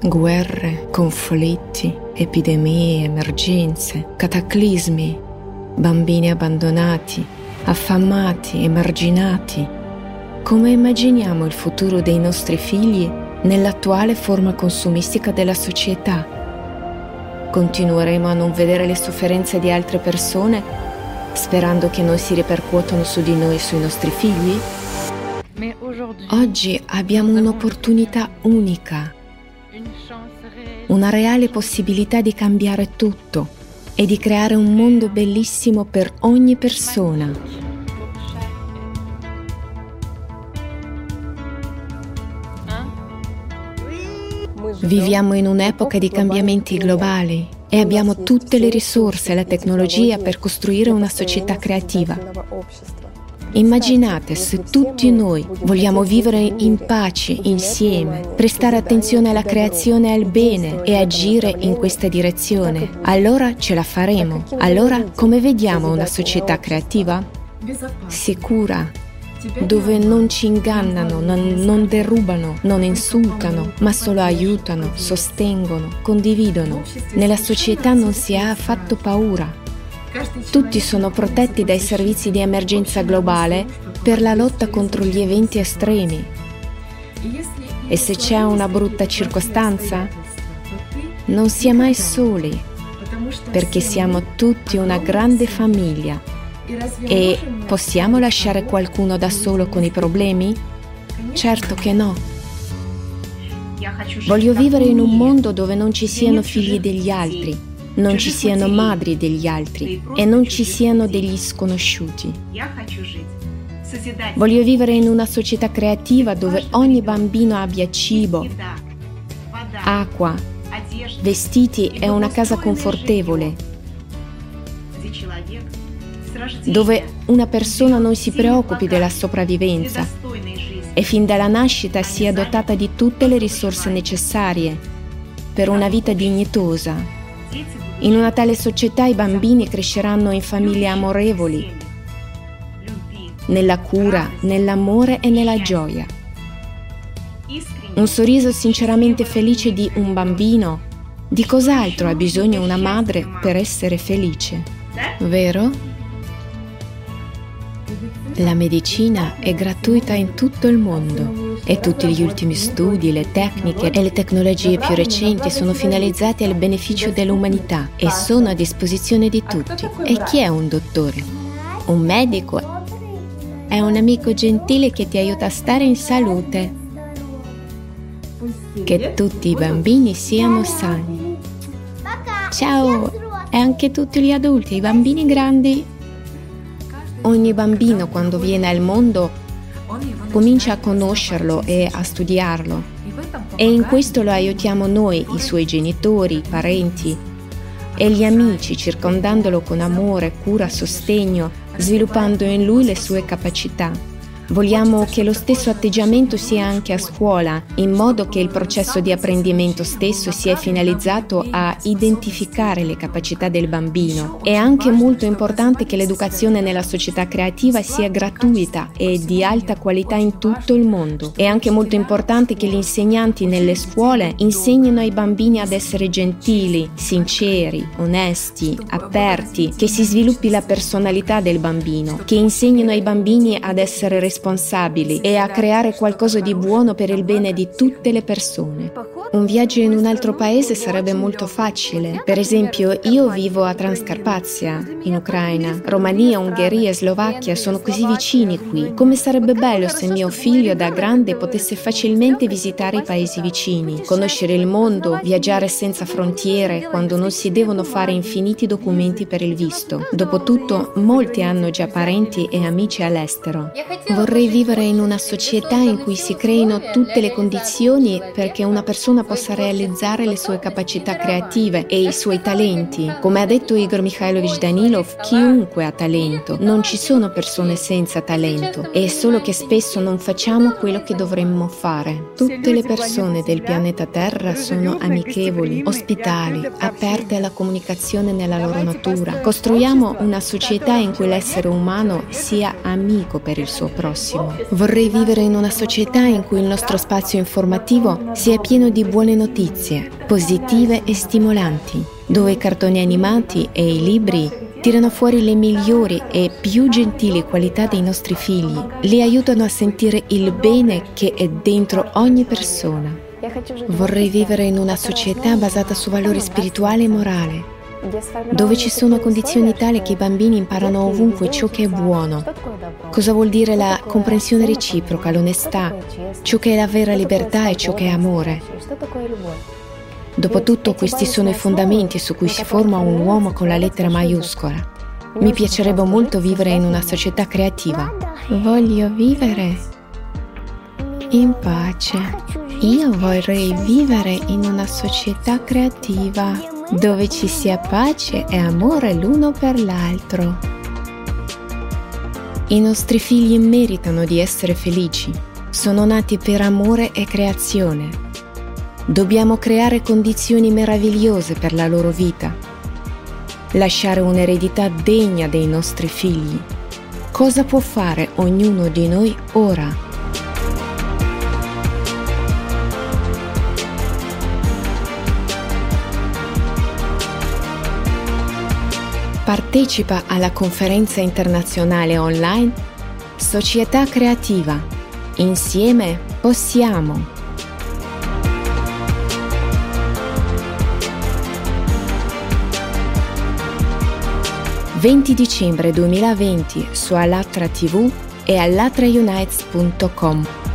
Guerre, conflitti, epidemie, emergenze, cataclismi, bambini abbandonati, affamati, emarginati. Come immaginiamo il futuro dei nostri figli nell'attuale forma consumistica della società? Continueremo a non vedere le sofferenze di altre persone sperando che non si ripercuotano su di noi e sui nostri figli? Oggi abbiamo un'opportunità unica, una reale possibilità di cambiare tutto e di creare un mondo bellissimo per ogni persona. Viviamo in un'epoca di cambiamenti globali e abbiamo tutte le risorse e la tecnologia per costruire una società creativa. Immaginate se tutti noi vogliamo vivere in pace insieme, prestare attenzione alla creazione e al bene e agire in questa direzione. Allora ce la faremo. Allora come vediamo una società creativa? Sicura, dove non ci ingannano, non, non, derubano, non insultano, ma solo aiutano, sostengono, condividono. Nella società non si ha affatto paura. Tutti sono protetti dai servizi di emergenza globale per la lotta contro gli eventi estremi. E se c'è una brutta circostanza, non si è mai soli, perché siamo tutti una grande famiglia. E possiamo lasciare qualcuno da solo con i problemi? Certo che no. Voglio vivere in un mondo dove non ci siano figli degli altri, non ci siano madri degli altri e non ci siano degli sconosciuti. Voglio vivere in una società creativa dove ogni bambino abbia cibo, acqua, vestiti e una casa confortevole, dove una persona non si preoccupi della sopravvivenza. e fin dalla nascita sia dotata di tutte le risorse necessarie per una vita dignitosa. In una tale società i bambini cresceranno in famiglie amorevoli, nella cura, nell'amore e nella gioia. Un sorriso sinceramente felice di un bambino, di cos'altro ha bisogno una madre per essere felice? Vero? La medicina è gratuita in tutto il mondo e tutti gli ultimi studi, le tecniche e le tecnologie più recenti sono finalizzati al beneficio dell'umanità e sono a disposizione di tutti. E chi è un dottore? Un medico? È un amico gentile che ti aiuta a stare in salute. Che tutti i bambini siano sani. Ciao! E anche tutti gli adulti, i bambini grandi. Ogni bambino quando viene al mondo comincia a conoscerlo e a studiarlo. E in questo lo aiutiamo noi, i suoi genitori, i parenti e gli amici, circondandolo con amore, cura, sostegno, sviluppando in lui le sue capacità. Vogliamo che lo stesso atteggiamento sia anche a scuola, in modo che il processo di apprendimento stesso sia finalizzato a identificare le capacità del bambino. È anche molto importante che l'educazione nella società creativa sia gratuita e di alta qualità in tutto il mondo. È anche molto importante che gli insegnanti nelle scuole insegnino ai bambini ad essere gentili, sinceri, onesti, aperti, che si sviluppi la personalità del bambino, che insegnino ai bambini ad essere responsabili responsabili e a creare qualcosa di buono per il bene di tutte le persone. Un viaggio in un altro paese sarebbe molto facile. Per esempio, io vivo a Transcarpazia, in Ucraina. Romania, Ungheria e Slovacchia sono così vicini qui. Come sarebbe bello se mio figlio da grande potesse facilmente visitare i paesi vicini, conoscere il mondo, viaggiare senza frontiere quando non si devono fare infiniti documenti per il visto. Dopotutto, molti hanno già parenti e amici all'estero. Vorrei vivere in una società in cui si creino tutte le condizioni perché una persona possa realizzare le sue capacità creative e i suoi talenti. Come ha detto Igor Mikhailovich Danilov, chiunque ha talento. Non ci sono persone senza talento, è solo che spesso non facciamo quello che dovremmo fare. Tutte le persone del pianeta Terra sono amichevoli, ospitali, aperte alla comunicazione nella loro natura. Costruiamo una società in cui l'essere umano sia amico per il suo prossimo. Vorrei vivere in una società in cui il nostro spazio informativo sia pieno di buone notizie, positive e stimolanti, dove i cartoni animati e i libri tirano fuori le migliori e più gentili qualità dei nostri figli, li aiutano a sentire il bene che è dentro ogni persona. Vorrei vivere in una società basata su valori spirituali e morali, dove ci sono condizioni tali che i bambini imparano ovunque ciò che è buono. Cosa vuol dire la comprensione reciproca, l'onestà, ciò che è la vera libertà e ciò che è amore. Dopotutto questi sono i fondamenti su cui si forma un uomo con la lettera maiuscola. Mi piacerebbe molto vivere in una società creativa. Voglio vivere in pace. Io vorrei vivere in una società creativa dove ci sia pace e amore l'uno per l'altro. I nostri figli meritano di essere felici, sono nati per amore e creazione. Dobbiamo creare condizioni meravigliose per la loro vita, lasciare un'eredità degna dei nostri figli. Cosa può fare ognuno di noi ora? Partecipa alla conferenza internazionale online Società Creativa. Insieme possiamo. 20 dicembre 2020 su Allatra TV e allatraunites.com.